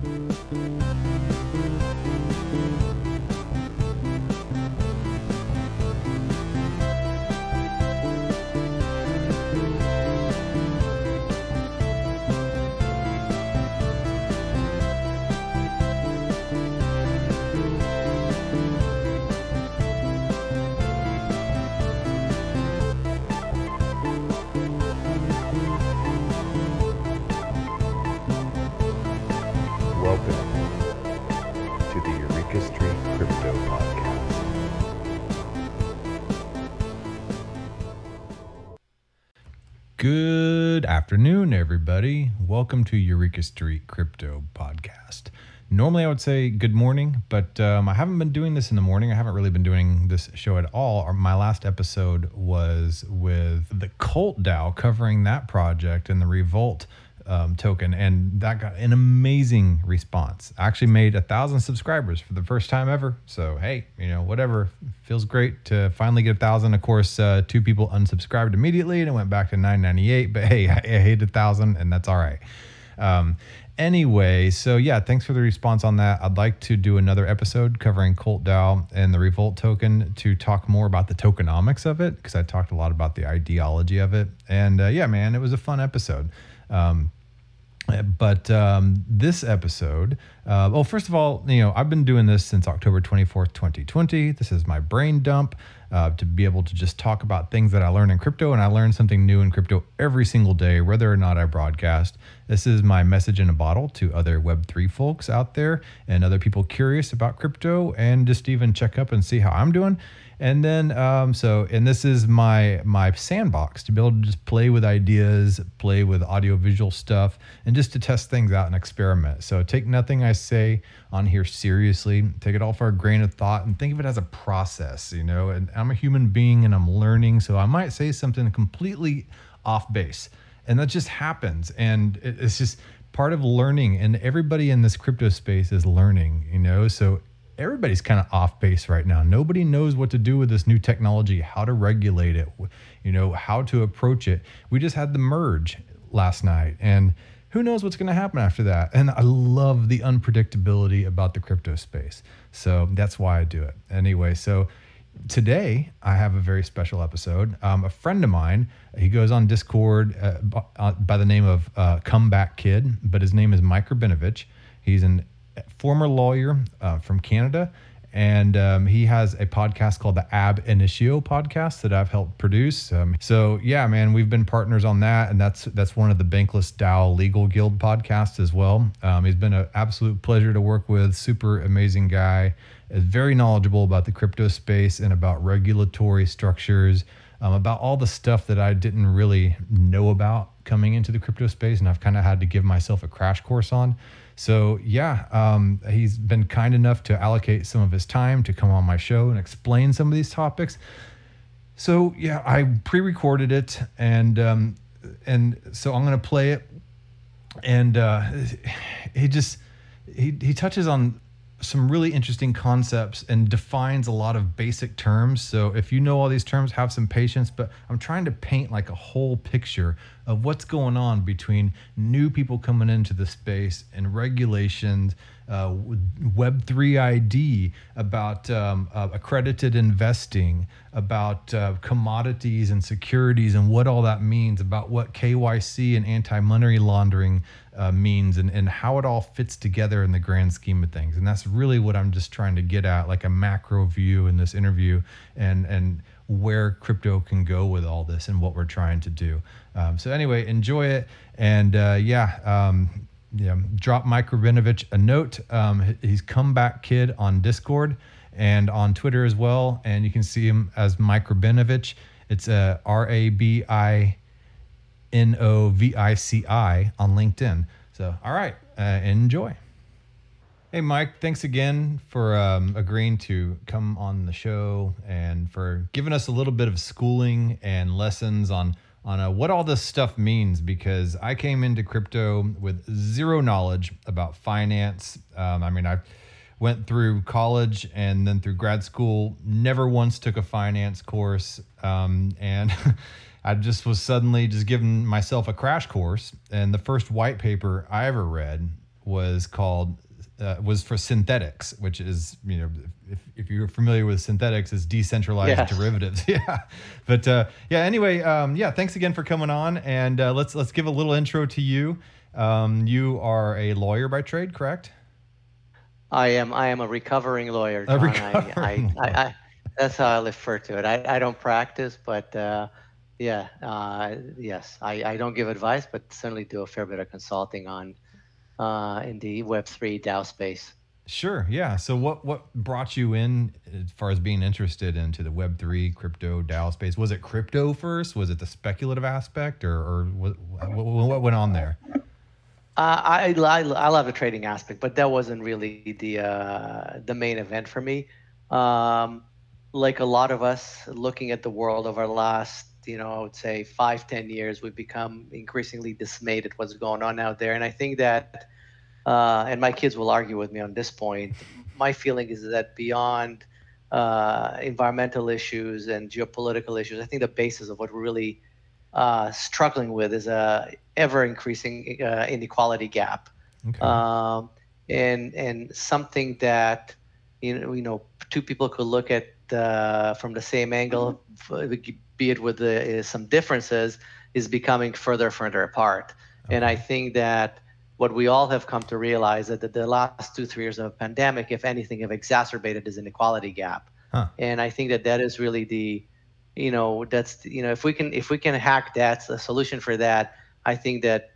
Crypto Podcast. Good afternoon, everybody. Welcome to Eureka Street Crypto Podcast. Normally, I would say good morning, but um, I haven't been doing this in the morning. I haven't really been doing this show at all. My last episode was with the Cult DAO, covering that project and the Revolt um, token, and that got an amazing response. Actually made a thousand subscribers for the first time ever. So hey, you know whatever, feels great to finally get a thousand. Of course, uh, two people unsubscribed immediately, and it went back to 998. But hey, I, I hate a thousand, and that's all right. Um, anyway, so yeah, thanks for the response on that. I'd like to do another episode covering Cult DAO and the Revolt token to talk more about the tokenomics of it because I talked a lot about the ideology of it. And uh, yeah, man, it was a fun episode. Um, but um, this episode, uh, well, first of all, you know, I've been doing this since October 24th, 2020. This is my brain dump uh, to be able to just talk about things that I learn in crypto. And I learn something new in crypto every single day, whether or not I broadcast. This is my message in a bottle to other Web3 folks out there and other people curious about crypto and just even check up and see how I'm doing. And then, um, so, and this is my my sandbox to be able to just play with ideas, play with audio visual stuff, and just to test things out and experiment. So take nothing I say on here seriously. Take it all for a grain of thought, and think of it as a process. You know, and I'm a human being, and I'm learning, so I might say something completely off base, and that just happens, and it's just part of learning. And everybody in this crypto space is learning. You know, so everybody's kind of off base right now. Nobody knows what to do with this new technology, how to regulate it, you know, how to approach it. We just had the merge last night and who knows what's going to happen after that. And I love the unpredictability about the crypto space. So that's why I do it. Anyway, so today I have a very special episode. Um, a friend of mine, he goes on Discord uh, by, uh, by the name of uh, Comeback Kid, but his name is Mike Rabinovici. He's an former lawyer uh, from Canada, and um, he has a podcast called the Ab Initio podcast that I've helped produce. Um, so yeah, man, we've been partners on that, and that's that's one of the Bankless DAO Legal Guild podcasts as well. Um, he's been an absolute pleasure to work with. Super amazing guy, is very knowledgeable about the crypto space and about regulatory structures. Um, about all the stuff that I didn't really know about coming into the crypto space, and I've kind of had to give myself a crash course on. So yeah, um, he's been kind enough to allocate some of his time to come on my show and explain some of these topics. So yeah, I pre-recorded it, and um, and so I'm gonna play it, and uh, he just he he touches on some really interesting concepts and defines a lot of basic terms. So if you know all these terms, have some patience. But I'm trying to paint like a whole picture of what's going on between new people coming into the space and regulations, uh, Web3 ID, about um, uh, accredited investing, about uh, commodities and securities and what all that means, about what KYC and anti money laundering uh, means, and, and how it all fits together in the grand scheme of things. And that's really what I'm just trying to get at, like a macro view in this interview, and and where crypto can go with all this and what we're trying to do. Um, so anyway, enjoy it, and uh, yeah. Um, yeah, drop Mike Rabinovici a note. Um, he's comeback kid on Discord and on Twitter as well, and you can see him as Mike Rabinovici. It's uh, R A B I N O V I C I on LinkedIn. So, all right, uh, enjoy. Hey, Mike, thanks again for um, agreeing to come on the show and for giving us a little bit of schooling and lessons on on uh, what all this stuff means because I came into crypto with zero knowledge about finance. Um, I mean, I went through college and then through grad school, never once took a finance course. Um, and I just was suddenly just giving myself a crash course. And the first white paper I ever read was called uh, was for Synthetix, which is you know if, if you're familiar with Synthetix, is decentralized Yes. derivatives. yeah, but uh, yeah. Anyway, um, yeah. Thanks again for coming on, and uh, let's let's give a little intro to you. Um, you are a lawyer by trade, correct? I am I am a recovering lawyer. A recovering I, I, I, I, that's how I refer to it. I, I don't practice, but uh, yeah, uh, yes, I, I don't give advice, but certainly do a fair bit of consulting on uh, in the Web three DAO space. Sure. Yeah. So what what brought you in as far as being interested into the Web three crypto DAO space? Was it crypto first? Was it the speculative aspect, or or what what, what went on there? Uh, I, I I love the trading aspect, but that wasn't really the uh, the main event for me. Um, like a lot of us looking at the world over the last, you know, I would say five, ten years, we've become increasingly dismayed at what's going on out there. And I think that, uh, and my kids will argue with me on this point. My feeling is that beyond uh, environmental issues and geopolitical issues, I think the basis of what we're really uh, struggling with is a ever increasing uh, inequality gap Okay. um, and and something that you know you know two people could look at uh, from the same angle, f- be it with the, uh, some differences, is becoming further and further apart. And I think that what we all have come to realize is that the, the last two three years of a pandemic, if anything, have exacerbated this inequality gap. Huh. And I think that that is really the you know that's you know if we can if we can hack that the solution for that i think that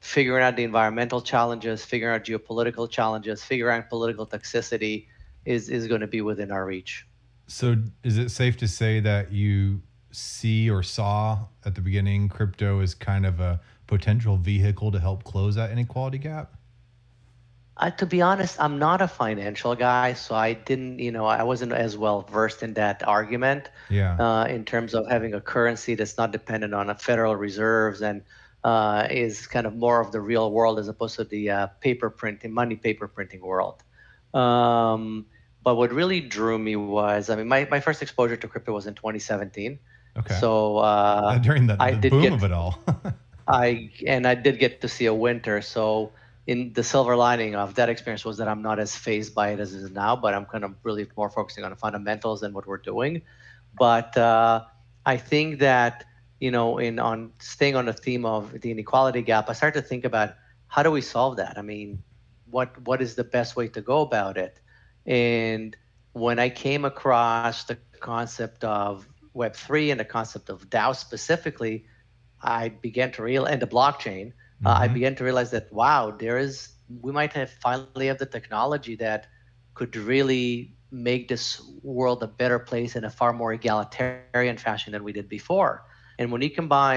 figuring out the environmental challenges figuring out geopolitical challenges figuring out political toxicity is is going to be within our reach So is it safe to say that you see or saw at the beginning crypto as kind of a potential vehicle to help close that inequality gap? uh, to be honest i'm not a financial guy so i didn't you know i wasn't as well versed in that argument Yeah. uh, in terms of having a currency that's not dependent on a federal reserves and uh, is kind of more of the real world as opposed to the uh, paper printing, money paper printing world. Um, but what really drew me was, I mean, my, my first exposure to crypto was in 2017. Okay. So uh, Uh, during the, I the boom get- of it all. I and I did get to see a winter. So in the silver lining of that experience was that I'm not as phased by it as it is now, but I'm kind of really more focusing on the fundamentals and what we're doing. But uh, I think that you know, in on staying on the theme of the inequality gap, I started to think about how do we solve that. I mean, what what is the best way to go about it? And when I came across the concept of Web three and the concept of DAO specifically, I began to realize, and the blockchain, uh, I Mhm. began to realize that wow, there is we might have finally have the technology that could really make this world a better place in a far more egalitarian fashion than we did before. And when you combine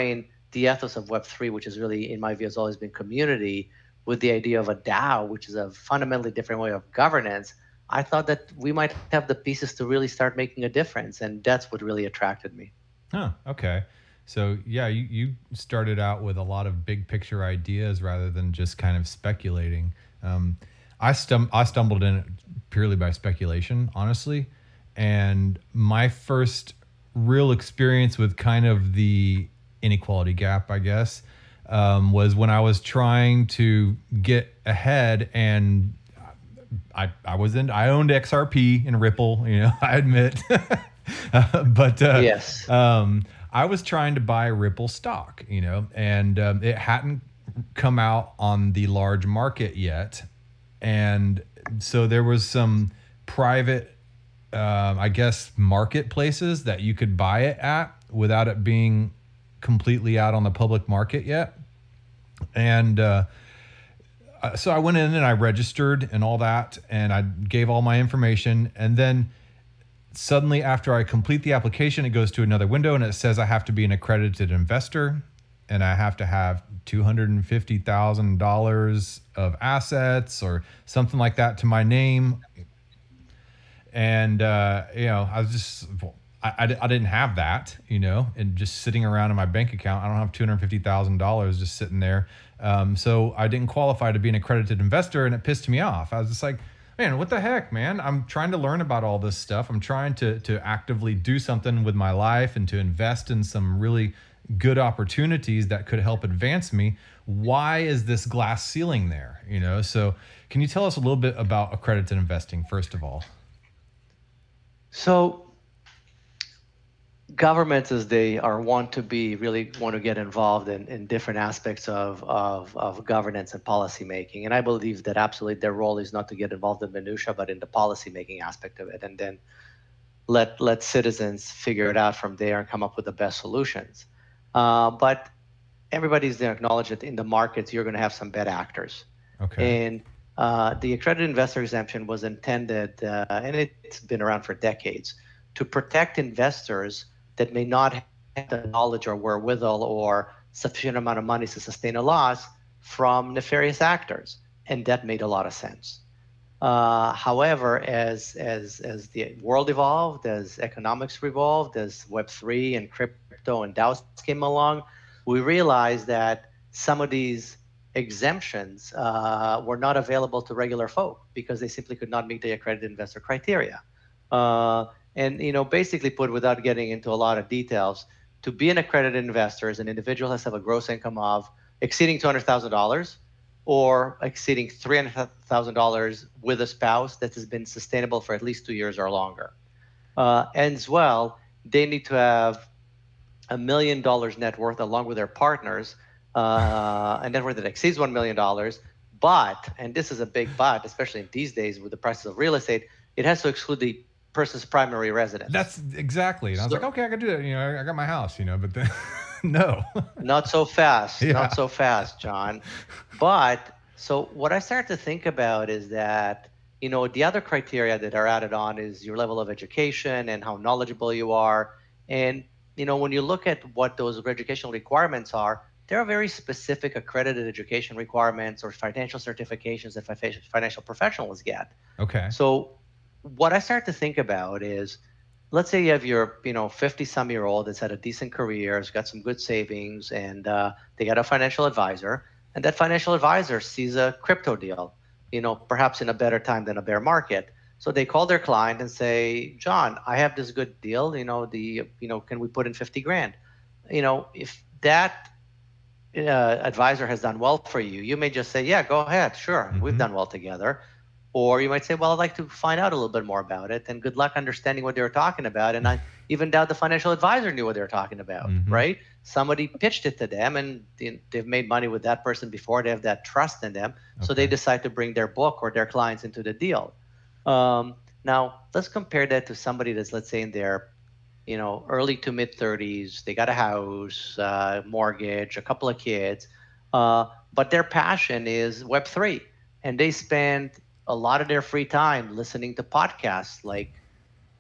the ethos of Web3, which is really, in my view, has always been community, with the idea of a DAO, which is a fundamentally different way of governance, I thought that we might have the pieces to really start making a difference. And that's what really attracted me. Huh. Okay. So yeah, you, you started out with a lot of big picture ideas rather than just kind of speculating. Um, I stum- I stumbled in it purely by speculation, honestly, and my first real experience with kind of the inequality gap, I guess, um, was when I was trying to get ahead and I, I was in I owned XRP and Ripple, you know, I admit. Uh, but uh, Yes. um, I was trying to buy Ripple stock, you know, and um, it hadn't come out on the large market yet, and so there was some private, um, I guess, marketplaces that you could buy it at without it being completely out on the public market yet, and. So I went in and I registered and all that, and I gave all my information, and then suddenly after I complete the application, it goes to another window and it says I have to be an accredited investor and I have to have $250,000 of assets or something like that to my name. And, uh, you know, I was just, I, I, I didn't have that, you know, and just sitting around in my bank account. I don't have $250,000 just sitting there. Um, so I didn't qualify to be an accredited investor and it pissed me off. I was just like, man, what the heck, man? I'm trying to learn about all this stuff. I'm trying to to actively do something with my life and to invest in some really good opportunities that could help advance me. Why is this glass ceiling there? You know, so can you tell us a little bit about accredited investing first of all? So governments as they are want to be really want to get involved in, in different aspects of, of, of governance and policy making and i believe that absolutely their role is not to get involved in minutia but in the policy making aspect of it and then let let citizens figure it out from there and come up with the best solutions. Uh, but everybody's going to acknowledge that in the markets you're going to have some bad actors. Okay. And uh, the accredited investor exemption was intended uh, and it's been around for decades to protect investors that may not have the knowledge or wherewithal or sufficient amount of money to sustain a loss from nefarious actors. And that made a lot of sense. Uh, however, as, as, as the world evolved, as economics revolved, as Web3 and crypto and DAOs came along, we realized that some of these exemptions uh, were not available to regular folk because they simply could not meet the accredited investor criteria. Uh, and you know, basically put without getting into a lot of details, to be an accredited investor as an individual has to have a gross income of exceeding $200,000 or exceeding $300,000 with a spouse that has been sustainable for at least two years or longer. Uh, and as well, they need to have a million dollars net worth along with their partners, uh, a net worth that exceeds $1 million. But, and this is a big but, especially in these days with the prices of real estate, it has to exclude the person's primary residence. That's exactly. And I was like, okay, I can do that. You know, I got my house, you know, but then no. not so fast. Yeah. Not so fast, John. But so what I start to think about is that, you know, the other criteria that are added on is your level of education and how knowledgeable you are. And, you know, when you look at what those educational requirements are, there are very specific accredited education requirements or financial certifications that financial professionals get. Okay. So what I start to think about is let's say you have your you know 50 some year old that's had a decent career has got some good savings and uh, they got a financial advisor and that financial advisor sees a crypto deal you know perhaps in a better time than a bear market. So they call their client and say john i have this good deal you know the you know can we put in 50 grand? You know if that uh, advisor has done well for you you may just say yeah go ahead sure mm-hmm. we've done well together or you might say, well, I'd like to find out a little bit more about it. And good luck understanding what they were talking about. And I even doubt the financial advisor knew what they were talking about, mm-hmm. right? Somebody pitched it to them and they've made money with that person before. They have that trust in them. Okay. So they decide to bring their book or their clients into the deal. Um, now, let's compare that to somebody that's, let's say, in their you know, early to mid 30s. They got a house, uh, mortgage, a couple of kids, uh, but their passion is Web3. And they spend a lot of their free time listening to podcasts like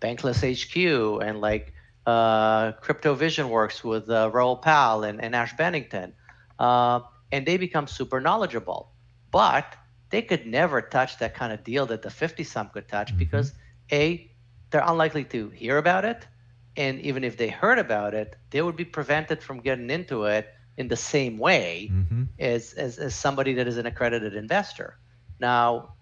Bankless HQ and like uh, Crypto Vision Works with uh, Raoul Pal and, and Ash Bennington. Uh, and they become super knowledgeable. But they could never touch that kind of deal that the 50 some could touch mm-hmm. because A, they're unlikely to hear about it. And even if they heard about it, they would be prevented from getting into it in the same way mm-hmm. as, as, as somebody that is an accredited investor. Now,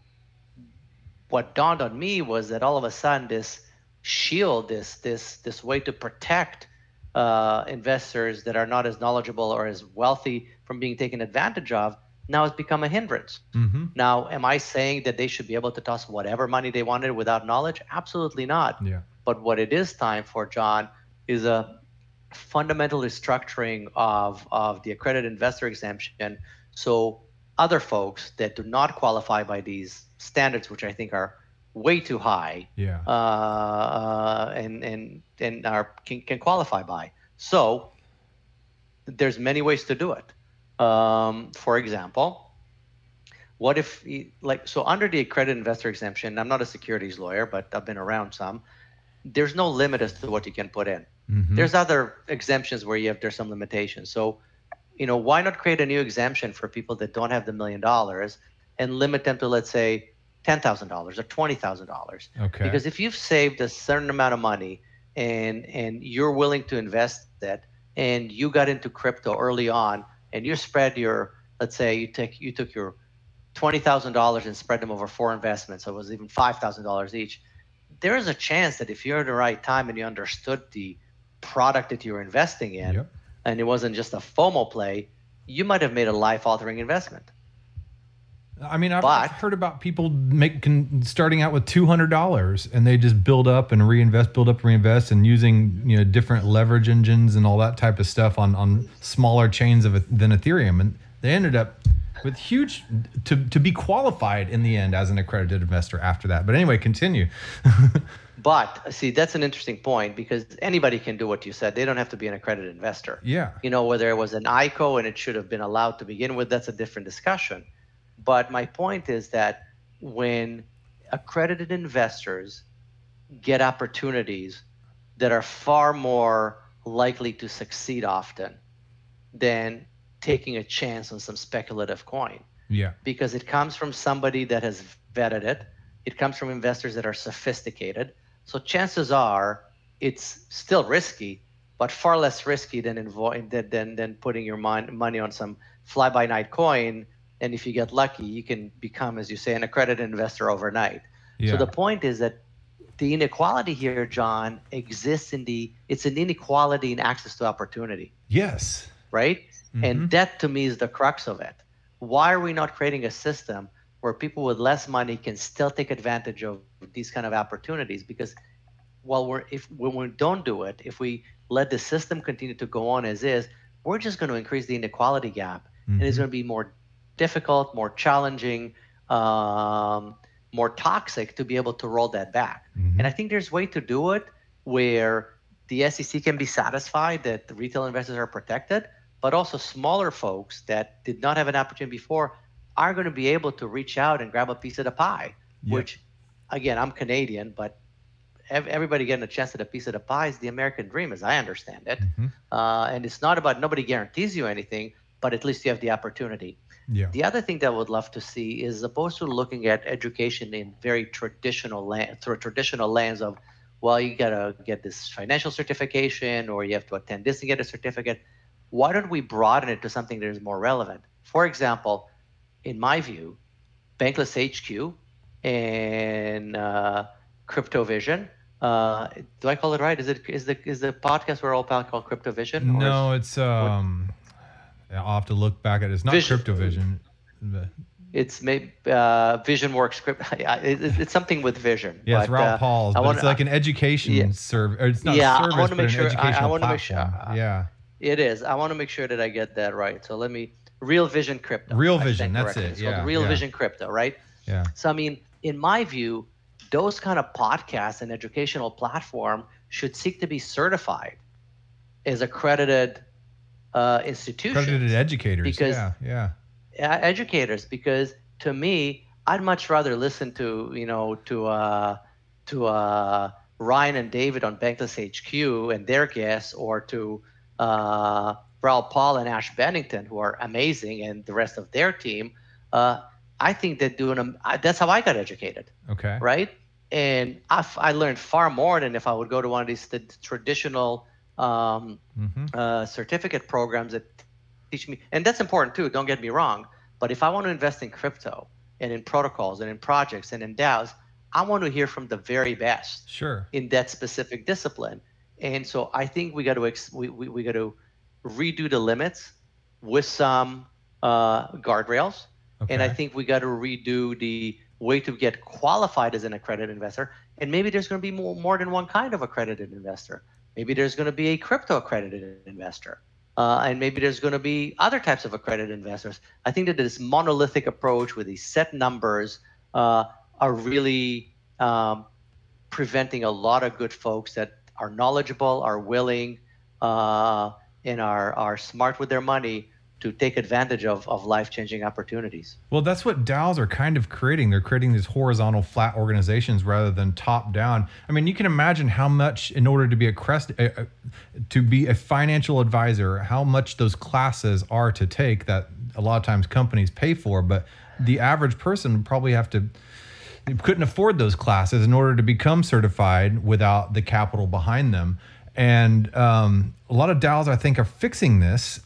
what dawned on me was that all of a sudden this shield, this this this way to protect uh, investors that are not as knowledgeable or as wealthy from being taken advantage of, now has become a hindrance. Mm-hmm. Now, am I saying that they should be able to toss whatever money they wanted without knowledge? Absolutely not. Yeah. But what it is time for, John, is a fundamental restructuring of, of the accredited investor exemption. So other folks that do not qualify by these standards, which I think are way too high, yeah, uh, uh, and and and are can, can qualify by. So there's many ways to do it. Um, for example, what if like so under the accredited investor exemption? I'm not a securities lawyer, but I've been around some. There's no limit as to what you can put in. Mm-hmm. There's other exemptions where you have there's some limitations. So, you know, why not create a new exemption for people that don't have the million dollars and limit them to let's say ten thousand dollars or twenty thousand dollars. Okay. Because if you've saved a certain amount of money and and you're willing to invest that, and you got into crypto early on, and you spread your let's say you take you took your twenty thousand dollars and spread them over four investments, so it was even five thousand dollars each. There is a chance that if you're at the right time and you understood the product that you're investing in, yep. And it wasn't just a FOMO play, you might have made a life altering investment. I mean, I've, But- heard about people making starting out with two hundred dollars, and they just build up and reinvest, build up, reinvest, and using you know different leverage engines and all that type of stuff on on smaller chains of than Ethereum, and they ended up with huge to to be qualified in the end as an accredited investor after that. But anyway, continue. But see, that's an interesting point because anybody can do what you said. They don't have to be an accredited investor. yeah, You know, whether it was an ICO and it should have been allowed to begin with, that's a different discussion. But my point is that when accredited investors get opportunities that are far more likely to succeed often than taking a chance on some speculative coin yeah, because it comes from somebody that has vetted it. It comes from investors that are sophisticated. So chances are it's still risky, but far less risky than invo- than, than than putting your mon- money on some fly by night coin. And if you get lucky, you can become, as you say, an accredited investor overnight. yeah. So the point is that the inequality here, John, exists in the it's an inequality in access to opportunity yes, right? Mhm. And that to me is the crux of it. Why are we not creating a system where people with less money can still take advantage of these kind of opportunities? Because while we're if when we don't do it, if we let the system continue to go on as is, we're just going to increase the inequality gap, and it's Mhm. going to be more difficult, more challenging, um, more toxic to be able to roll that back. Mhm. And I think there's a way to do it where the SEC can be satisfied that the retail investors are protected, but also smaller folks that did not have an opportunity before are going to be able to reach out and grab a piece of the pie. Yeah. Which, again, I'm Canadian, but everybody getting a chance at a piece of the pie is the American dream, as I understand it. Mhm. Uh, and it's not about nobody guarantees you anything, but at least you have the opportunity. yeah, The other thing that I would love to see is opposed to looking at education in very traditional land through a traditional lens of, well, you gotta get this financial certification or you have to attend this and get a certificate. Why don't we broaden it to something that is more relevant? For example, in my view, Bankless HQ and uh, Crypto Vision. Uh, do I call it right? Is it is the is the podcast we're all about called Crypto Vision? or is- no, it's um, I'll have to look back at it. It's not crypto Vision. CryptoVision. but- It's maybe uh, Vision Works Script. it, it- it's something with Vision. Yeah, it's but, Raoul uh, Pal's, but wanna- it's like an education yeah. service. It's not Yeah, I a service, wanna but make an sure- I- I educational wanna make sure- platform. yeah, It is. I want to make sure that I get that right. So let me. Real Vision Crypto. Real Vision, that's it, It's called yeah, Real yeah. Vision Crypto, right? yeah, So I mean, in my view, those kind of podcasts and educational platform should seek to be certified as accredited uh, institutions. accredited educators. Because- yeah, yeah, educators because to me i'd much rather listen to you know to uh to uh ryan and david on bankless hq and their guests or to uh Raoul Pal and Ash Bennington, who are amazing, and the rest of their team, uh, I think they're doing. Um, that's how I got educated, okay, right? And I, I learned far more than if I would go to one of these the traditional um, hmm uh, certificate programs that teach me, and that's important too. Don't get me wrong. But if I want to invest in crypto and in protocols and in projects and in DAOs, I want to hear from the very best sure, in that specific discipline. And so I think we got to ex- we, we, we got to redo the limits with some uh, guardrails. okay, And I think we got to redo the way to get qualified as an accredited investor. And maybe there's going to be more, more than one kind of accredited investor. Maybe there's going to be a crypto accredited investor. Uh, and maybe there's going to be other types of accredited investors. I think that this monolithic approach with these set numbers uh, are really um, preventing a lot of good folks that are knowledgeable, are willing, uh, and are, are smart with their money to take advantage of, of life changing opportunities. Well, that's what DAOs are kind of creating. They're creating these horizontal, flat organizations rather than top down. I mean, you can imagine how much, in order to be a crest, uh, uh, to be a financial advisor, how much those classes are to take that a lot of times companies pay for. But the average person would probably have to couldn't afford those classes in order to become certified without the capital behind them. And um, a lot of DAOs, I think, are fixing this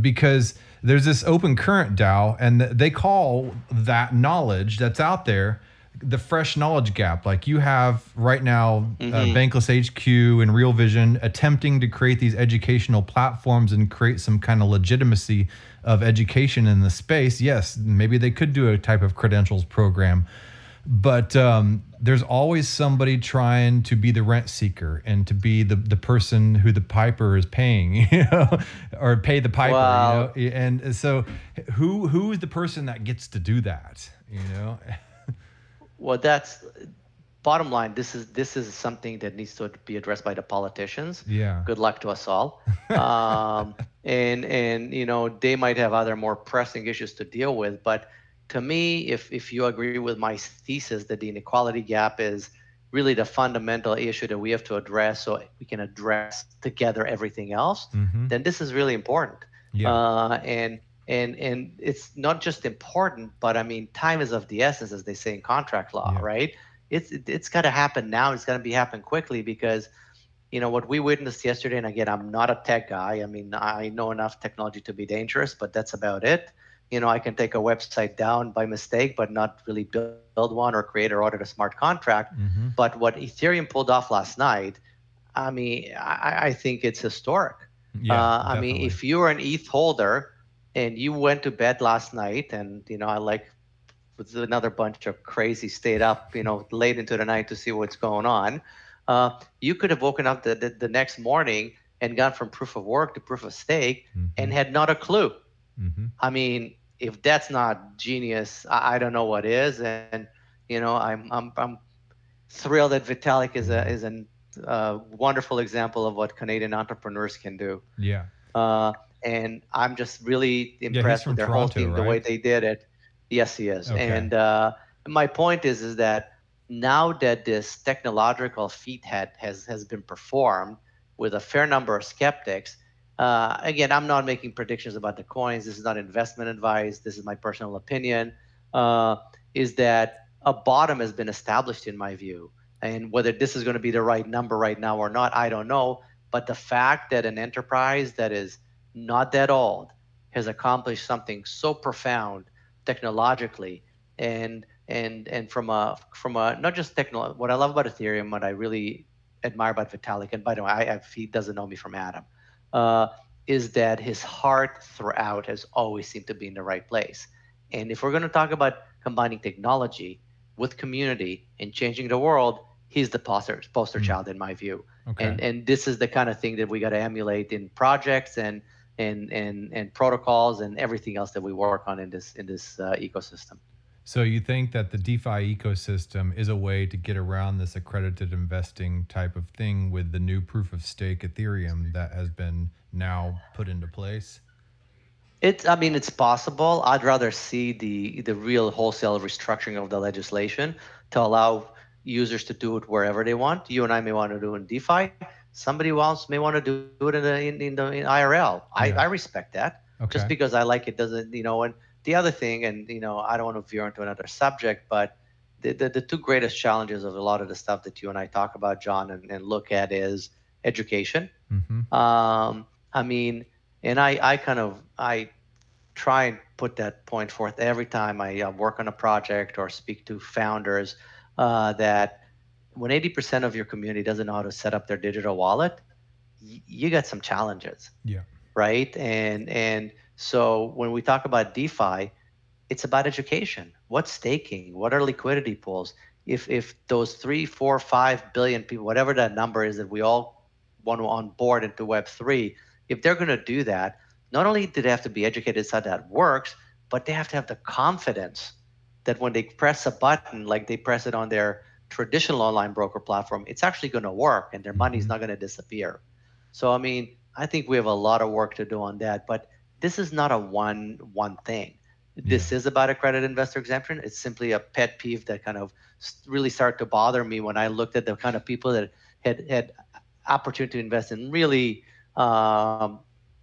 because there's this open current DAO, and they call that knowledge that's out there the fresh knowledge gap. Like you have right now, uh, Mhm. Bankless HQ and Real Vision attempting to create these educational platforms and create some kind of legitimacy of education in the space. Yes, maybe they could do a type of credentials program, but um, there's always somebody trying to be the rent seeker and to be the, the person who the piper is paying, you know, or pay the piper. Wow. You know? And so, who who is the person that gets to do that? You know. Well, that's bottom line. This is this is something that needs to be addressed by the politicians. Yeah. Good luck to us all. um, and and you know they might have other more pressing issues to deal with, but to me, if if you agree with my thesis that the inequality gap is really the fundamental issue that we have to address, so we can address together everything else, Mm-hmm. then this is really important. Yeah. Uh, and and and it's not just important, but I mean, time is of the essence, as they say in contract law, Yeah. right? It's it, it's got to happen now. It's got to be happen quickly because, you know, what we witnessed yesterday. And again, I'm not a tech guy. I mean, I know enough technology to be dangerous, but that's about it. You know, I can take a website down by mistake, but not really build, build one or create or audit a smart contract. mm-hmm. But what Ethereum pulled off last night, I mean, I, I think it's historic. Yeah. Uh, I mean, if you were an ETH holder and you went to bed last night, and you know, I like with another bunch of crazy stayed up, you know, late into the night to see what's going on, uh, you could have woken up the, the, the next morning and gone from proof of work to proof of stake Mhm. and had not a clue. Mhm. I mean, if that's not genius, I, I don't know what is. And you know, I'm I'm I'm thrilled that Vitalik is a is a uh, wonderful example of what Canadian entrepreneurs can do. yeah. Uh, and I'm just really impressed from with their whole Toronto, team, the way they did it. Yes, he is. Okay. And uh, my point is, is that now that this technological feat had, has has been performed with a fair number of skeptics. Uh, again, I'm not making predictions about the coins. This is not investment advice. This is my personal opinion. Uh, is that a bottom has been established in my view, and whether this is going to be the right number right now or not, I don't know. But the fact that an enterprise that is not that old has accomplished something so profound technologically and and and from a from a not just techno what I love about Ethereum, what I really admire about Vitalik, and by the way, I, if he doesn't know me from Adam, uh, is that his heart throughout has always seemed to be in the right place. And if we're going to talk about combining technology with community and changing the world, he's the poster poster Mm. child in my view Okay. and and this is the kind of thing that we got to emulate in projects and and and and protocols and everything else that we work on in this in this uh, ecosystem So you think that the DeFi ecosystem is a way to get around this accredited investing type of thing with the new proof of stake Ethereum that has been now put into place? it's i mean it's possible i'd rather see the the real wholesale restructuring of the legislation to allow users to do it wherever they want you and i may want to do it in defi somebody else may want to do it in the in, in the in irl I, I respect that Okay. just because I like it doesn't, you know. And the other thing, and you know, I don't want to veer into another subject, but the, the, the two greatest challenges of a lot of the stuff that you and I talk about, John, and, and look at is education. hmm Um, I mean, and I, I kind of, I try and put that point forth every time I uh, work on a project or speak to founders uh, that when 80% of your community doesn't know how to set up their digital wallet, y- you got some challenges Yeah. right? And and so when we talk about DeFi, it's about education. What's staking? What are liquidity pools? If if those three, four, five billion people, whatever that number is that we all want to onboard into Web three, if they're going to do that, not only do they have to be educated so that works, but they have to have the confidence that when they press a button, like they press it on their traditional online broker platform, it's actually going to work and their money is Mhm. not going to disappear. So I mean, I think we have a lot of work to do on that, but this is not a one one thing. This is about accredited investor exemption. It's simply a pet peeve that kind of really started to bother me when I looked at the kind of people that had had opportunity to invest in really um,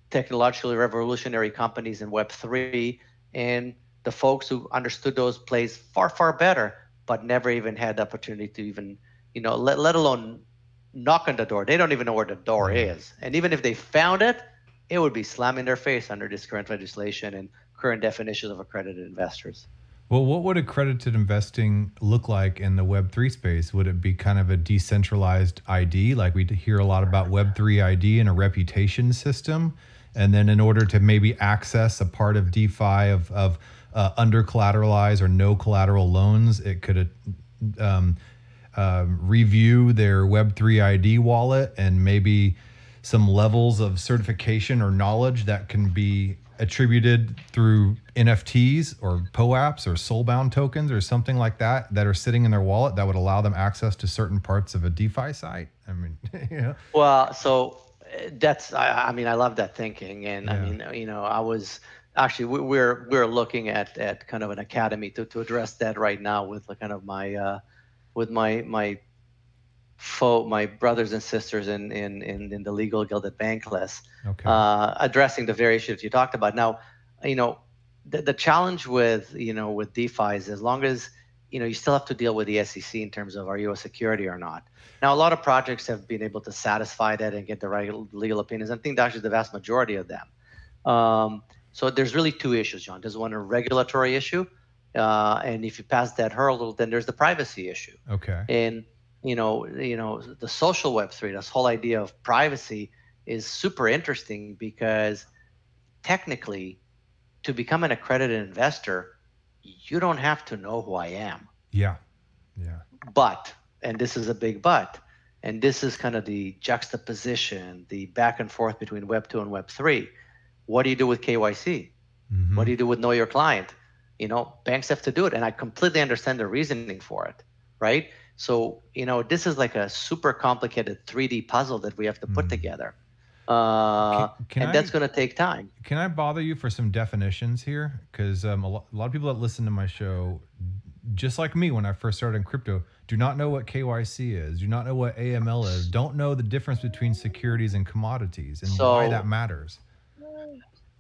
technologically revolutionary companies in Web three, and the folks who understood those plays far far better, but never even had the opportunity to even you know let, let alone knock on the door. They don't even know where the door is. And even if they found it, it would be slamming their face under this current legislation and current definitions of accredited investors. Well, what would accredited investing look like in the Web3 space? Would it be kind of a decentralized ID? Like we hear a lot about Web3 ID and a reputation system. And then in order to maybe access a part of DeFi of, of uh, under collateralized or no collateral loans, it could um, uh, review their Web3 ID wallet and maybe some levels of certification or knowledge that can be attributed through NFTs or POAPs or soulbound tokens or something like that that are sitting in their wallet that would allow them access to certain parts of a DeFi site. I mean, yeah. Well, so uh, that's I, I mean I love that thinking, and Yeah. I mean you know I was actually we- we're we're looking at at kind of an academy to to address that right now with the kind of my uh, with my my fo my brothers and sisters in in in, in the legal guild at Bankless Okay. uh, addressing the very issues you talked about. Now, you know, the, the challenge with you know with DeFi is as long as you know you still have to deal with the SEC in terms of are you a security or not. Now, a lot of projects have been able to satisfy that and get the right legal opinions. I think actually the vast majority of them. Um, so there's really two issues, John. There's one a regulatory issue, uh, and if you pass that hurdle, then there's the privacy issue okay. and you know you know the social web 3 this whole idea of privacy is super interesting because technically to become an accredited investor you don't have to know who i am Yeah. Yeah. but and this is a big but and this is kind of the juxtaposition the back and forth between web 2 and web 3 what do you do with kyc Mhm. what do you do with know your client? You know, banks have to do it, and I completely understand the reasoning for it, right? So, you know, this is like a super complicated 3D puzzle that we have to put Mhm. together, uh, Can- can and I- that's going to take time. Can I bother you for some definitions here? Because um, a, lo- a lot of people that listen to my show, just like me when I first started in crypto, do not know what KYC is, do not know what AML is, don't know the difference between securities and commodities and why that matters.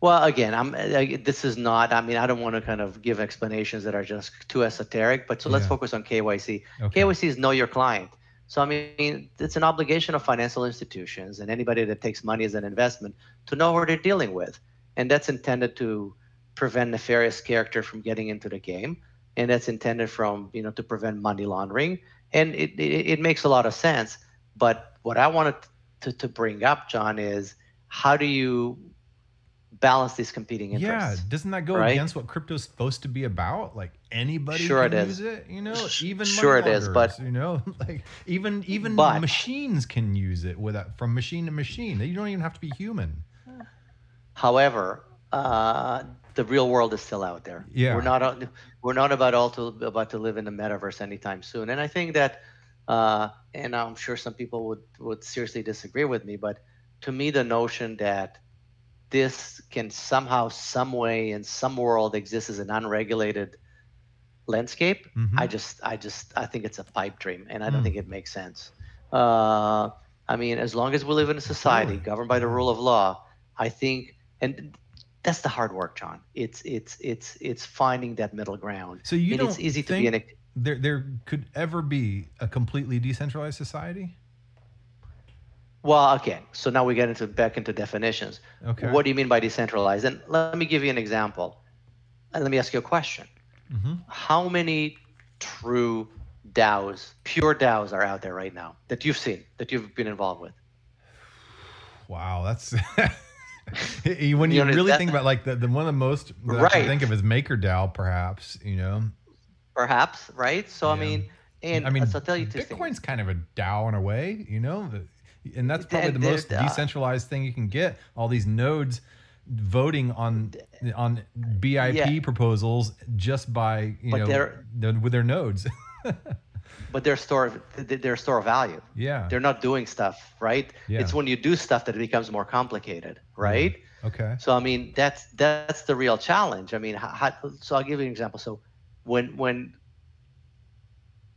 Well, again, I'm. I, this is not. I mean, I don't want to kind of give explanations that are just too esoteric. But so let's Yeah. focus on KYC. Okay. KYC is know your client. So I mean, it's an obligation of financial institutions and anybody that takes money as an investment to know who they're dealing with, and that's intended to prevent nefarious character from getting into the game, and that's intended from you know to prevent money laundering, and it it, it makes a lot of sense. But what I wanted to to bring up, John, is how do you balance these competing interests. Yeah, doesn't that go right? against what crypto's supposed to be about? Like anybody Sure can it is. use it, you know, even sure it is, but- you know, like even even But- machines can use it without from machine to machine. You don't even have to be human. However, uh, the real world is still out there. Yeah. we're not we're not about all to about to live in the metaverse anytime soon. And I think that, uh, and I'm sure some people would would seriously disagree with me, but to me, the notion that this can somehow, some way, in some world exist as an unregulated landscape, Mhm. I just, I just, I think it's a pipe dream, and I don't Mm. think it makes sense. Uh, I mean, as long as we live in a society governed by the rule of law, I think, and that's the hard work, John. It's it's it's it's finding that middle ground. So you and don't it's easy to think be an there there could ever be a completely decentralized society? Well, okay. So now we get into back into definitions. Okay. What do you mean by decentralized? And let me give you an example. And let me ask you a question. hmm How many true DAOs, pure DAOs, are out there right now that you've seen, that you've been involved with? Wow, that's when you, You know, really that- think about like the, the one of the most that I can think of is MakerDAO, perhaps. You know, Perhaps, right? So I mean, and I mean, so I'll tell you two things. Bitcoin's kind of a DAO in a way, you know, The- and that's probably the most uh, decentralized thing you can get. All these nodes voting on on BIP Yeah. proposals just by you But know they're- the- with their nodes. But they're store, they're store of value. yeah. They're not doing stuff, right? Yeah. It's when you do stuff that it becomes more complicated, right? Okay. So I mean, that's that's the real challenge. I mean, how, how, so I'll give you an example. So when when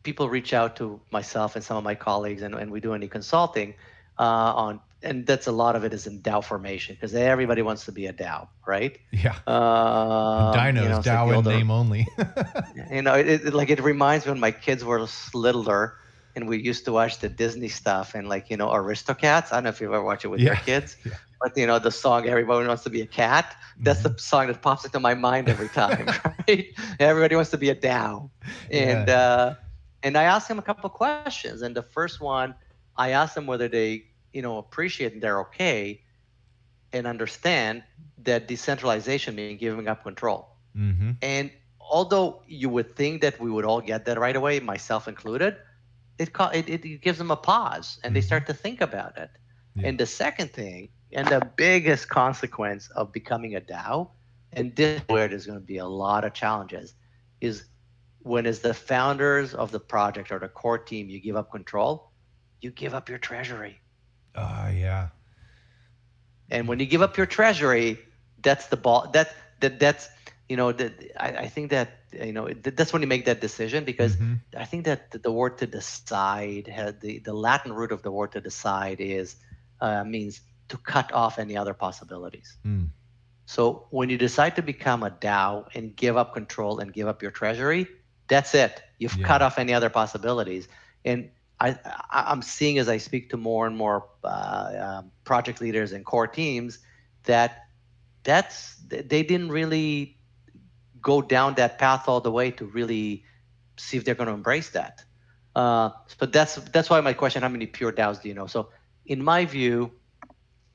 people reach out to myself and some of my colleagues, and, and we do any consulting uh, on, and that's a lot of it is in DAO formation because everybody wants to be a DAO, right? Yeah. Um, Dinos, you know, DAO in name only. you know, it, it like it reminds me when my kids were littler and we used to watch the Disney stuff and like you know Aristocats. I don't know if you've ever watch it with your kids, Yeah. but you know the song "Everybody Wants to Be a Cat." That's Mm-hmm. the song that pops into my mind every time, right? Everybody wants to be a DAO, and Yeah. uh, and I asked him a couple of questions, and the first one, I ask them whether they, you know, appreciate and they're okay, and understand that decentralization means giving up control. Mm-hmm. And although you would think that we would all get that right away, myself included, it ca- it, it gives them a pause and they Mhm. start to think about it. Yeah. And the second thing, and the biggest consequence of becoming a DAO, and this is where there's going to be a lot of challenges, is when as the founders of the project or the core team, you give up control, you give up your treasury. Oh yeah. And when you give up your treasury, that's the ball. That that that's you know that I, I think that you know that's when you make that decision because Mhm. I think that the, the word to decide had the the Latin root of the word to decide is uh, means to cut off any other possibilities. Mm. So when you decide to become a DAO and give up control and give up your treasury, that's it. You've Yeah. cut off any other possibilities. And I, I'm seeing as I speak to more and more uh, um, project leaders and core teams that that's they didn't really go down that path all the way to really see if they're going to embrace that. Uh, but that's that's why my question: How many pure DAOs do you know? So in my view,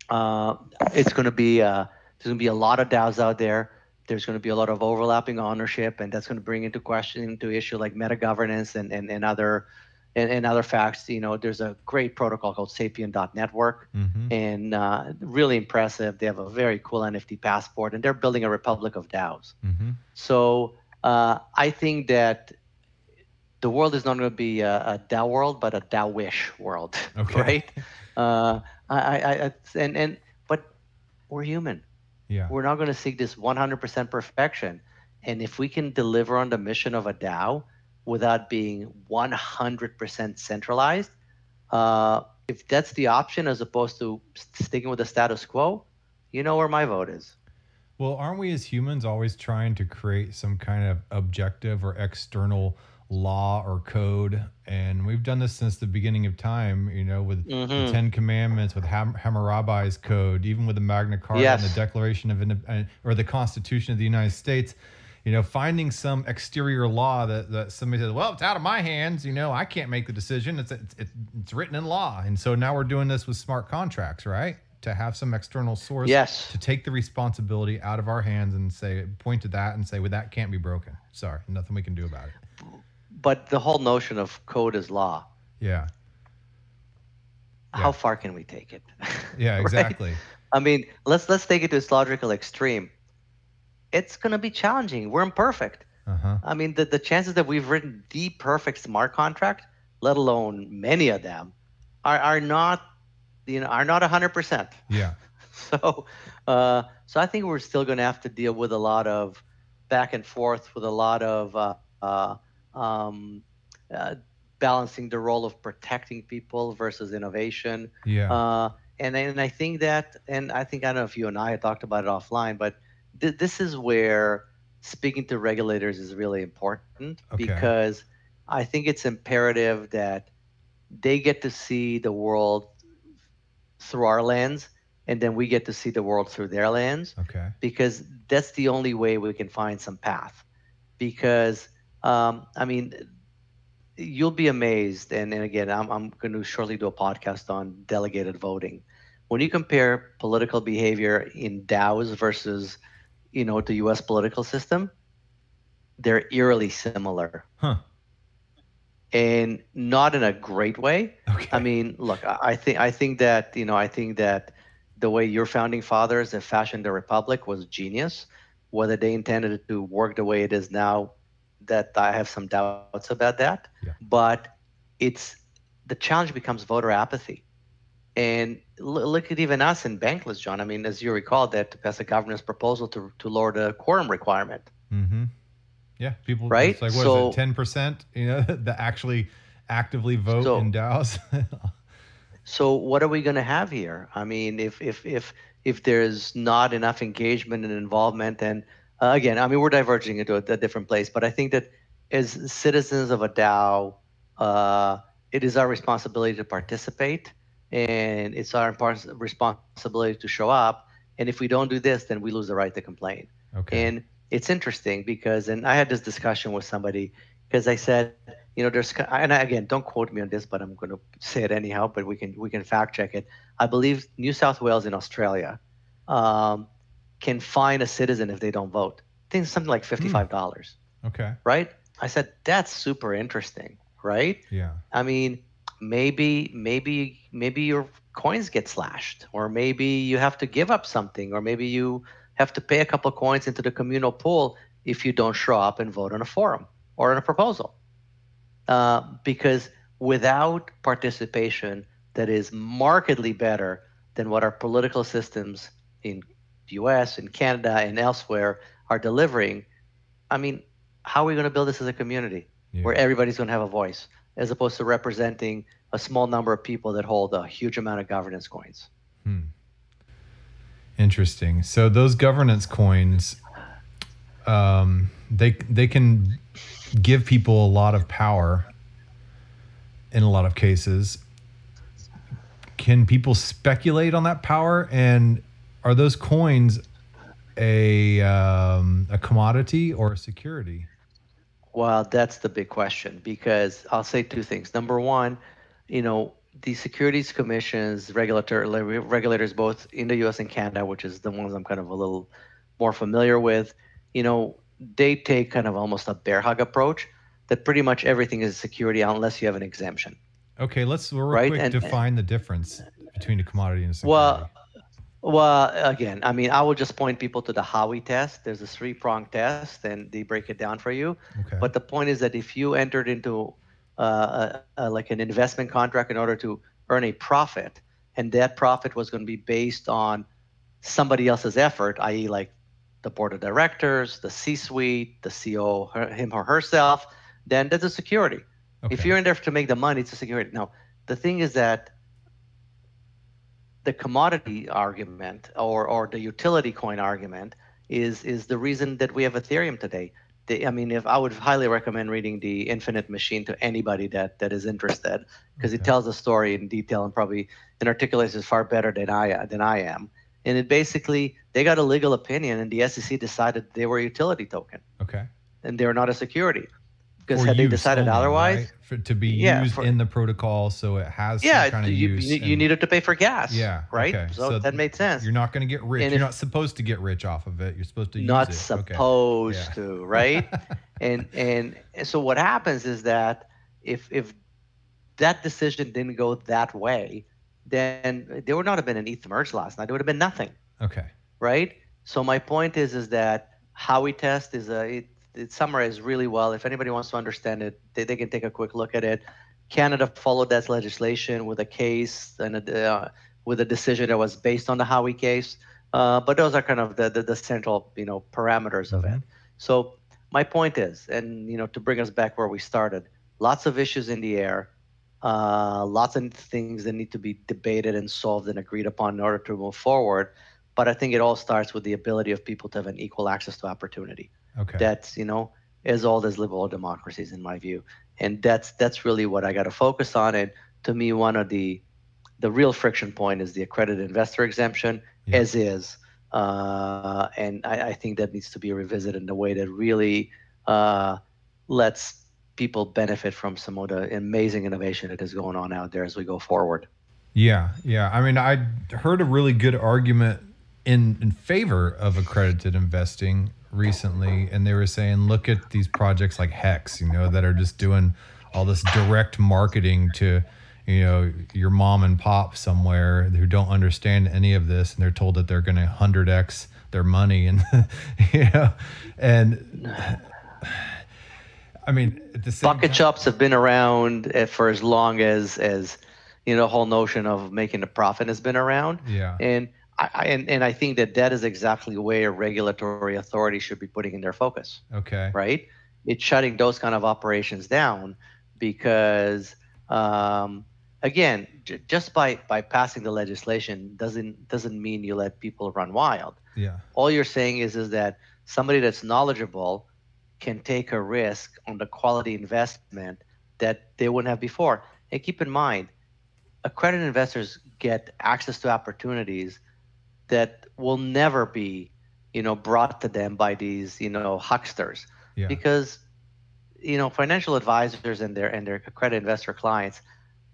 uh, it's going to be uh, there's going to be a lot of DAOs out there. There's going to be a lot of overlapping ownership, and that's going to bring into question into issue like meta governance and and, and other and, and other facts. You know, there's a great protocol called Sapien.network, Mhm. and uh, really impressive. They have a very cool NFT passport, and they're building a republic of DAOs. Mhm. So uh, I think that the world is not going to be a, a DAO world, but a DAO-ish world, Okay. right? Uh, I, I, I, and and but we're human. Yeah. We're not going to seek this 100% perfection, and if we can deliver on the mission of a DAO without being 100% centralized, uh, if that's the option as opposed to sticking with the status quo, you know where my vote is. Well, aren't we as humans always trying to create some kind of objective or external law or code? And we've done this since the beginning of time, you know, with the Mhm. Ten Commandments, with Ham- Hammurabi's code, even with the Magna Carta and the Declaration of Indep- uh, or the Constitution of the United States. You know, finding some exterior law that, that somebody says, well, it's out of my hands. You know, I can't make the decision. It's, it's, it's written in law. And so now we're doing this with smart contracts, right? To have some external source Yes. to take the responsibility out of our hands and say point to that and say well that can't be broken sorry nothing we can do about it But the whole notion of code is law. yeah How Yeah. far can we take it? yeah Right? exactly I mean, let's let's take it to its logical extreme. It's gonna be challenging. We're imperfect. uh-huh I mean, the, the chances that we've written the perfect smart contract, let alone many of them, are, are not you know are not hundred percent. yeah So uh, so I think we're still gonna have to deal with a lot of back and forth with a lot of uh, uh, um, uh, balancing the role of protecting people versus innovation. yeah Uh, and and I think that, and I think I don't know if you and I talked about it offline, but th- this is where speaking to regulators is really important Okay. because I think it's imperative that they get to see the world through our lens, and then we get to see the world through their lens okay because that's the only way we can find some path. Because um, I mean, you'll be amazed, and, and again, I'm I'm going to shortly do a podcast on delegated voting. When you compare political behavior in DAOs versus, you know, the U.S. political system, they're eerily similar, huh and not in a great way. okay I mean, look, I I think I think that you know I think that the way your founding fathers have fashioned the republic was genius. Whether they intended it to work the way it is now, that I have some doubts about that. Yeah. But it's the challenge becomes voter apathy, and l- look at even us in Bankless, John. I mean, as you recall, that to pass a governance proposal to to lower the quorum requirement. mm-hmm yeah people Right? it's like what is So- it 10% you know that actually actively vote So- in DAOs So what are we going to have here? I mean, if if if if there's not enough engagement and involvement, and uh, again, I mean, we're diverging into a, a different place, but I think that as citizens of a DAO, uh, it is our responsibility to participate and it's our responsibility to show up. And if we don't do this, then we lose the right to complain. Okay. And it's interesting because, and I had this discussion with somebody because I said, you know, there's, and again, don't quote me on this, but I'm going to say it anyhow. But we can we can fact check it. I believe New South Wales in Australia um, can fine a citizen if they don't vote. I think something like fifty-five dollars. okay. Right? I said that's super interesting, right? Yeah. I mean, maybe maybe maybe your coins get slashed, or maybe you have to give up something, or maybe you have to pay a couple of coins into the communal pool if you don't show up and vote on a forum or on a proposal. Uh, because without participation that is markedly better than what our political systems in the US, in Canada, and elsewhere are delivering, I mean, how are we going to build this as a community Yeah. where everybody's going to have a voice as opposed to representing a small number of people that hold a huge amount of governance coins? Hmm. Interesting. So those governance coins, um, they they can give people a lot of power. In a lot of cases, can people speculate on that power? And are those coins a um, a commodity or a security? Well, that's the big question because I'll say two things. Number one, you know, the securities commissions, regulator, regulators both in the U.S. and Canada, which is the ones I'm kind of a little more familiar with, you know, they take kind of almost a bear hug approach that pretty much everything is a security unless you have an exemption. Okay, let's real Right, quick and- define the difference between a commodity and a security. Well, well, again, I mean, I would just point people to the Howey test. There's a three-prong test, and they break it down for you. okay. But the point is that if you entered into uh, a, a, like an investment contract in order to earn a profit, and that profit was going to be based on somebody else's effort, i.e., like the board of directors, the C-suite, the CEO, her, him or herself, then that's a security. If you're in there to make the money, it's a security. Now, the thing is that the commodity argument or, or the utility coin argument is is the reason that we have Ethereum today. The, I mean, if I would highly recommend reading the Infinite Machine to anybody that that is interested, because it tells the story in detail and probably and articulates it far better than I than I am. And it basically they got a legal opinion, and the SEC decided they were a utility token okay. and they're not a security. Because had they decided only, otherwise, right? For, to be Yeah, used for- in the protocol, so it has yeah, some kind of you, use. you, you needed to pay for gas. Yeah, Right. okay. So, So that made sense. You're not going to get rich. And You're if- not supposed to get rich off of it. You're supposed to not use it. Okay. supposed Yeah. to, right? and and and so what happens is that if if that decision didn't go that way, then there would not have been an ETH merge last night. There would have been nothing, Okay. right? So my point is is that Howey test is a it, it summarized really well. If anybody wants to understand it, they, they can take a quick look at it. Canada followed that legislation with a case and a, uh, with a decision that was based on the Howey case. Uh, but those are kind of the, the, the central, you know, parameters of it. Mhm. So my point is, and you know, to bring us back where we started, lots of issues in the air, uh, lots of things that need to be debated and solved and agreed upon in order to move forward. But I think it all starts with the ability of people to have an equal access to opportunity Okay. that's you know as old as liberal democracies in my view and that's that's really what i got to focus on and to me one of the the real friction point is the accredited investor exemption Yeah. as is uh, and I, I think that needs to be revisited in a way that really uh, lets people benefit from some of the amazing innovation that is going on out there as we go forward Yeah, yeah. I mean, I heard a really good argument in in favor of accredited investing recently, and they were saying, look at these projects like Hex, you know, that are just doing all this direct marketing to, you know, your mom and pop somewhere who don't understand any of this, and they're told that they're going to hundred x their money, and you know, and I mean, at the same bucket time- shops have been around uh, for as long as as you know the whole notion of making a profit has been around. Yeah, and I, and, and I think that that is exactly where regulatory authority should be putting in their focus, okay, right? It's shutting those kind of operations down because, um, again, j- just by by passing the legislation doesn't doesn't mean you let people run wild. yeah, All you're saying is is that somebody that's knowledgeable can take a risk on the quality investment that they wouldn't have before. And keep in mind, accredited investors get access to opportunities that will never be, you know, brought to them by these, you know, hucksters. Yeah. Because, you know, financial advisors and their and their accredited investor clients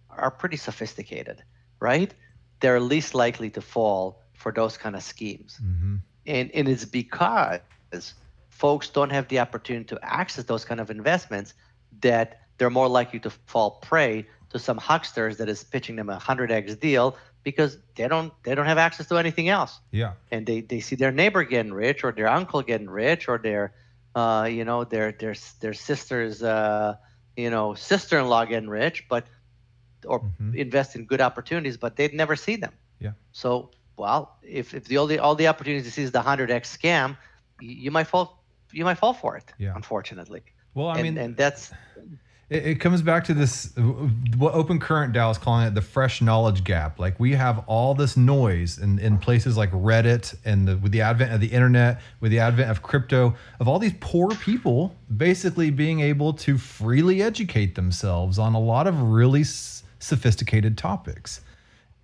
are pretty sophisticated, right? They're least likely to fall for those kind of schemes. Mm-hmm. And and it's because folks don't have the opportunity to access those kind of investments that they're more likely to fall prey to some hucksters that is pitching them a 100x deal because they don't they don't have access to anything else Yeah. and they, they see their neighbor getting rich or their uncle getting rich or their uh, you know their their their sister's uh, you know sister-in-law getting rich but or Mhm. invest in good opportunities but they'd never see them Yeah. so well if, if the all the all the opportunities you see is the 100x scam you, you might fall you might fall for it Yeah. unfortunately Well, I and, mean, and that's It, it comes back to this what Open Current Dow is calling it the fresh knowledge gap. Like we have all this noise in, in places like Reddit and the, with the advent of the internet, with the advent of crypto, of all these poor people basically being able to freely educate themselves on a lot of really s- sophisticated topics.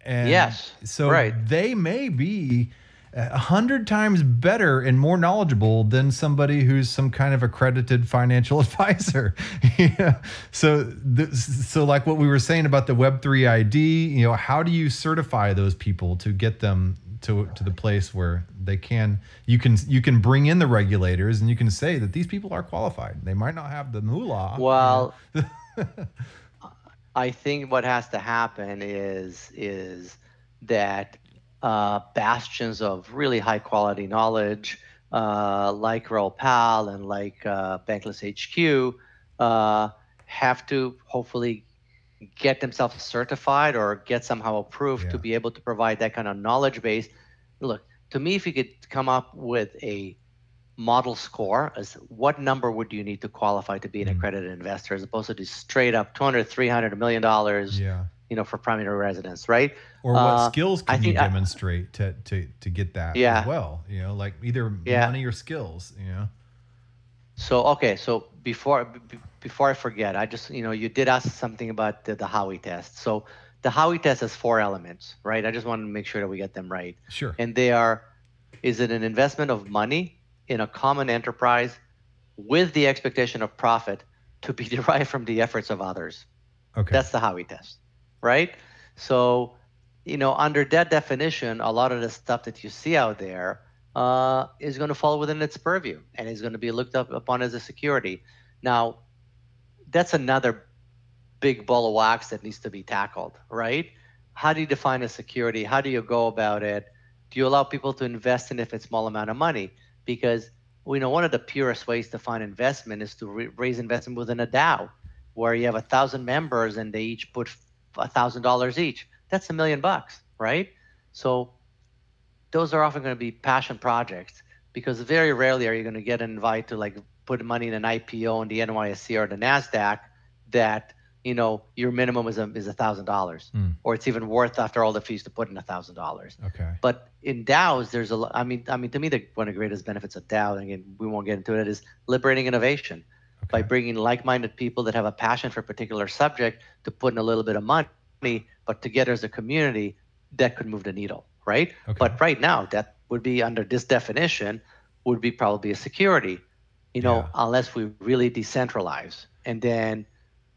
And Yes, so right. they may be a hundred times better and more knowledgeable than somebody who's some kind of accredited financial advisor. yeah. So, th- so like what we were saying about the Web three ID, you know, how do you certify those people to get them to to the place where they can you can you can bring in the regulators and you can say that these people are qualified. They might not have the moolah. Well, I think what has to happen is is that uh, bastions of really high quality knowledge, uh, like Raoul Pal and like uh, Bankless HQ, uh, have to hopefully get themselves certified or get somehow approved Yeah. to be able to provide that kind of knowledge base. Look, to me, if you could come up with a model score as what number would you need to qualify to be an Mm. accredited investor as opposed to just straight up 200 300 million dollars yeah. You know for primary residence right Or what Uh, skills I can you think I- demonstrate to, to to get that Yeah. as well? You know, like either Yeah. money or skills. You know. so okay so before b- before i forget i just you know you did ask something about the, the Howey test so the Howey test has four elements right i just wanted to make sure that we get them right Sure. and they are is it an investment of money in a common enterprise with the expectation of profit to be derived from the efforts of others Okay. That's the Howey test, right? So, you know, under that definition, a lot of the stuff that you see out there uh, is going to fall within its purview and is going to be looked up upon as a security. Now, that's another big ball of wax that needs to be tackled, right? How do you define a security? How do you go about it? Do you allow people to invest in if it's a small amount of money? Because we know one of the purest ways to find investment is to re- raise investment within a DAO, where you have a thousand members and they each put a thousand dollars each. That's a million bucks, right? So those are often going to be passion projects because very rarely are you going to get an invite to like put money in an IPO in the NYSE or the Nasdaq that you know your minimum is a is a thousand dollars Hmm. or it's even worth after all the fees to put in a thousand dollars. Okay. But in DAOs, there's a. I mean, I mean, to me, the, one of the greatest benefits of DAO, and again, we won't get into it, is liberating innovation by bringing like-minded people that have a passion for a particular subject to put in a little bit of money, but together as a community, that could move the needle, right? Okay. But right now, that would be under this definition, would be probably a security, you know, Yeah. unless we really decentralize, and then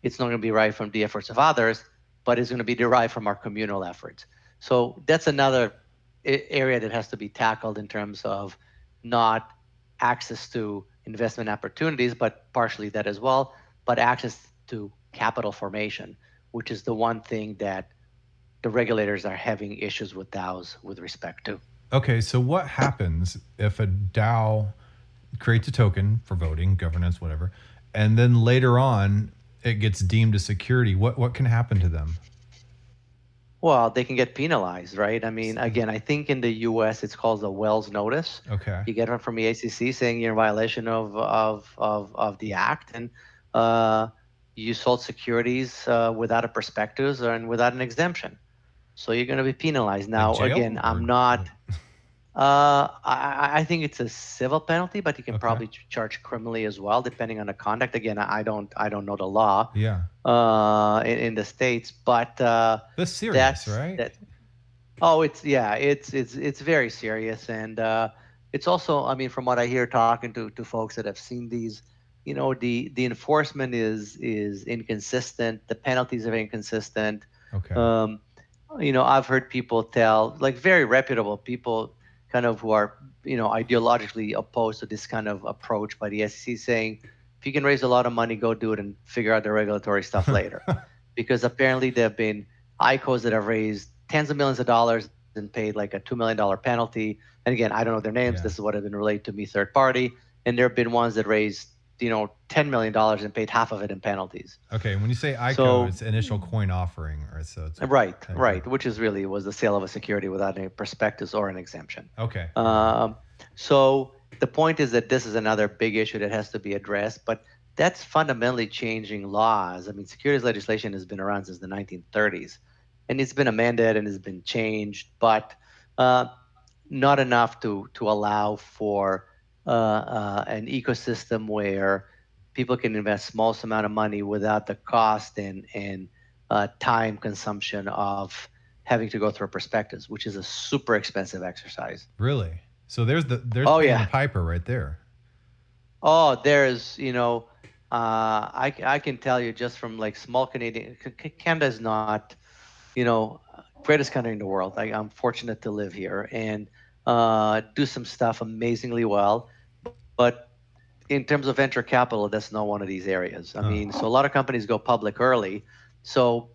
it's not going to be derived from the efforts of others, but it's going to be derived from our communal efforts. So that's another area that has to be tackled in terms of not access to investment opportunities, but partially that as well, but access to capital formation, which is the one thing that the regulators are having issues with DAOs with respect to. Okay, so what happens if a DAO creates a token for voting, governance, whatever, and then later on it gets deemed a security? What what can happen to them? Well, they can get penalized, right? I mean, again, I think in the U.S. it's called the Wells Notice. Okay. You get one from the SEC saying you're in violation of of of, of the act, and uh, you sold securities uh, without a prospectus and without an exemption. So you're going to be penalized. Now, again, I'm not. Uh, I, I think it's a civil penalty, but you can Okay. probably ch- charge criminally as well, depending on the conduct. Again, I I don't I don't know the law Yeah. uh, in, in the states, but uh, That's serious, that's right? That, oh, it's yeah, it's it's it's very serious, and uh, it's also, I mean, from what I hear talking to to folks that have seen these, you know, the the enforcement is is inconsistent, the penalties are inconsistent. okay. Um, you know, I've heard people tell, like very reputable people, kind of who are, you know, ideologically opposed to this kind of approach by the SEC, saying, if you can raise a lot of money, go do it and figure out the regulatory stuff later. because apparently there have been ICOs that have raised tens of millions of dollars and paid like a $2 million penalty. And again, I don't know their names. Yeah. This is what has been relayed to me third party. And there have been ones that raised, you know, $10 million and paid half of it in penalties. okay. When you say ICO, so- it's initial coin offering, or so it's Right, Okay. right. Which is really was the sale of a security without any prospectus or an exemption. okay. Um, so the point is that this is another big issue that has to be addressed, but that's fundamentally changing laws. I mean, securities legislation has been around since the 1930s, and it's been amended and has been changed, but uh, not enough to to allow for an ecosystem where people can invest small amount of money without the cost and and uh, time consumption of having to go through a prospectus, which is a super expensive exercise. Really? So there's the there's Oh, yeah. the piper right there. Oh, there's, you know, uh, I, I can tell you just from like small Canadian, Canada is not, you know, greatest country in the world. I, I'm fortunate to live here and uh, do some stuff amazingly well. But in terms of venture capital, that's not one of these areas. I Oh. mean, so a lot of companies go public early. So,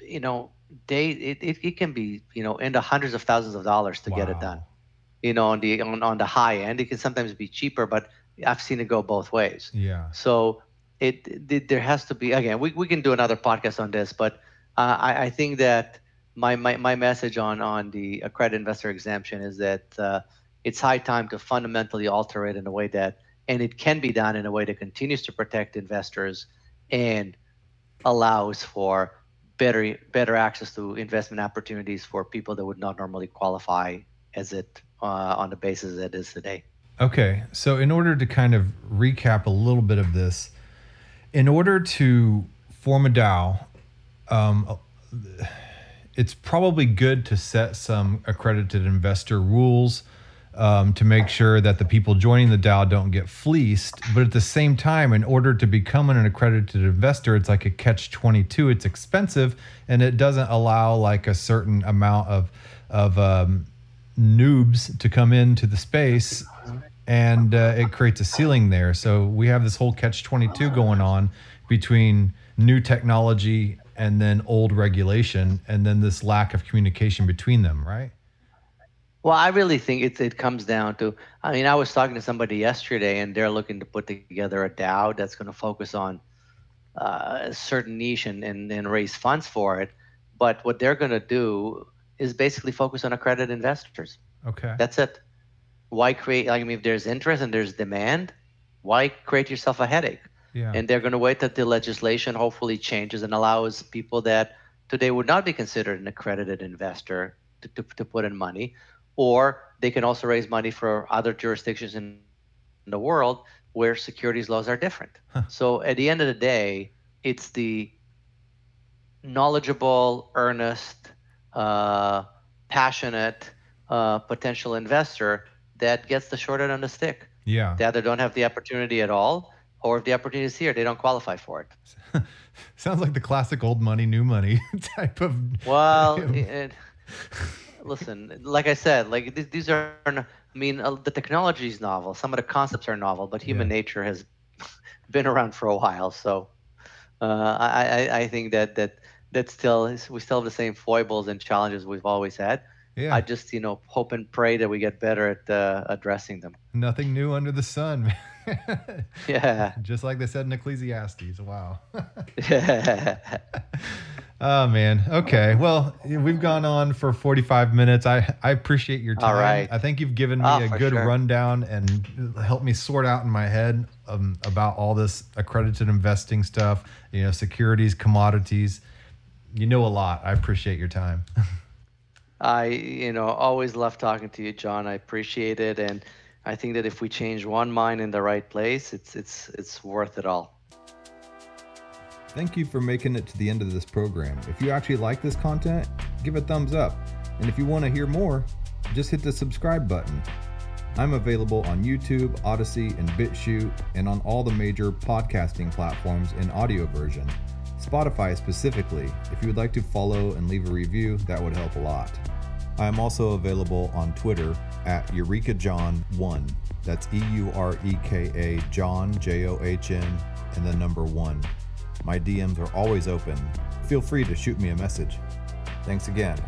you know, they it, it, it can be, you know, in the hundreds of thousands of dollars to get it done you know on the on, on the high end it can sometimes be cheaper but i've seen it go both ways Yeah. so it, it there has to be again we, we can do another podcast on this but uh, I, I think that my, my my message on on the accredited investor exemption is that uh, it's high time to fundamentally alter it in a way that and it can be done in a way that continues to protect investors and allows for better better access to investment opportunities for people that would not normally qualify as it uh, on the basis that it is today. Okay, so in order to kind of recap a little bit of this, in order to form a DAO, um, it's probably good to set some accredited investor rules um, to make sure that the people joining the DAO don't get fleeced. But at the same time, in order to become an accredited investor, it's like a catch 22. It's expensive and it doesn't allow like a certain amount of, of um, noobs to come into the space and uh, it creates a ceiling there. So we have this whole catch 22 going on between new technology and then old regulation and then this lack of communication between them, right? Well, I really think it, it comes down to. I mean, I was talking to somebody yesterday, and they're looking to put together a DAO that's going to focus on uh, a certain niche and, and, and raise funds for it. But what they're going to do is basically focus on accredited investors. Okay. That's it. Why create? Like, I mean, if there's interest and there's demand, why create yourself a headache? Yeah. and they're going to wait until legislation hopefully changes and allows people that today would not be considered an accredited investor to, to, to put in money or they can also raise money for other jurisdictions in the world where securities laws are different Huh. so at the end of the day it's the knowledgeable earnest uh, passionate uh, potential investor that gets the short end on the stick yeah. they either don't have the opportunity at all or if the opportunity is here they don't qualify for it Sounds like the classic old money, new money type of. well it, listen like i said like th- these are I mean uh, the technology is novel. Some of the concepts are novel but human Yeah. nature has been around for a while. So uh, I, I i think that that that still is, we still have the same foibles and challenges we've always had yeah. i just you know hope and pray that we get better at uh, addressing them Nothing new under the sun. yeah Just like they said in Ecclesiastes. Wow. yeah Oh man. Okay. Well, we've gone on for 45 minutes. I I appreciate your time. All right. I think you've given me Oh, a good sure. rundown and helped me sort out in my head um, about all this accredited investing stuff. You know, securities, commodities. You know a lot. I appreciate your time. I, you know, always love talking to you, John. I appreciate it, and I think that if we change one mind in the right place, it's it's it's worth it all. Thank you for making it to the end of this program. If you actually like this content, give a thumbs up. And if you want to hear more, just hit the subscribe button. I'm available on YouTube, Odysee, and BitChute, and on all the major podcasting platforms in audio version. Spotify specifically. If you would like to follow and leave a review, that would help a lot. I am also available on Twitter at EurekaJohn1. That's E U R E K A John, J O H N, and the number one. My DMs are always open. Feel free to shoot me a message. Thanks again.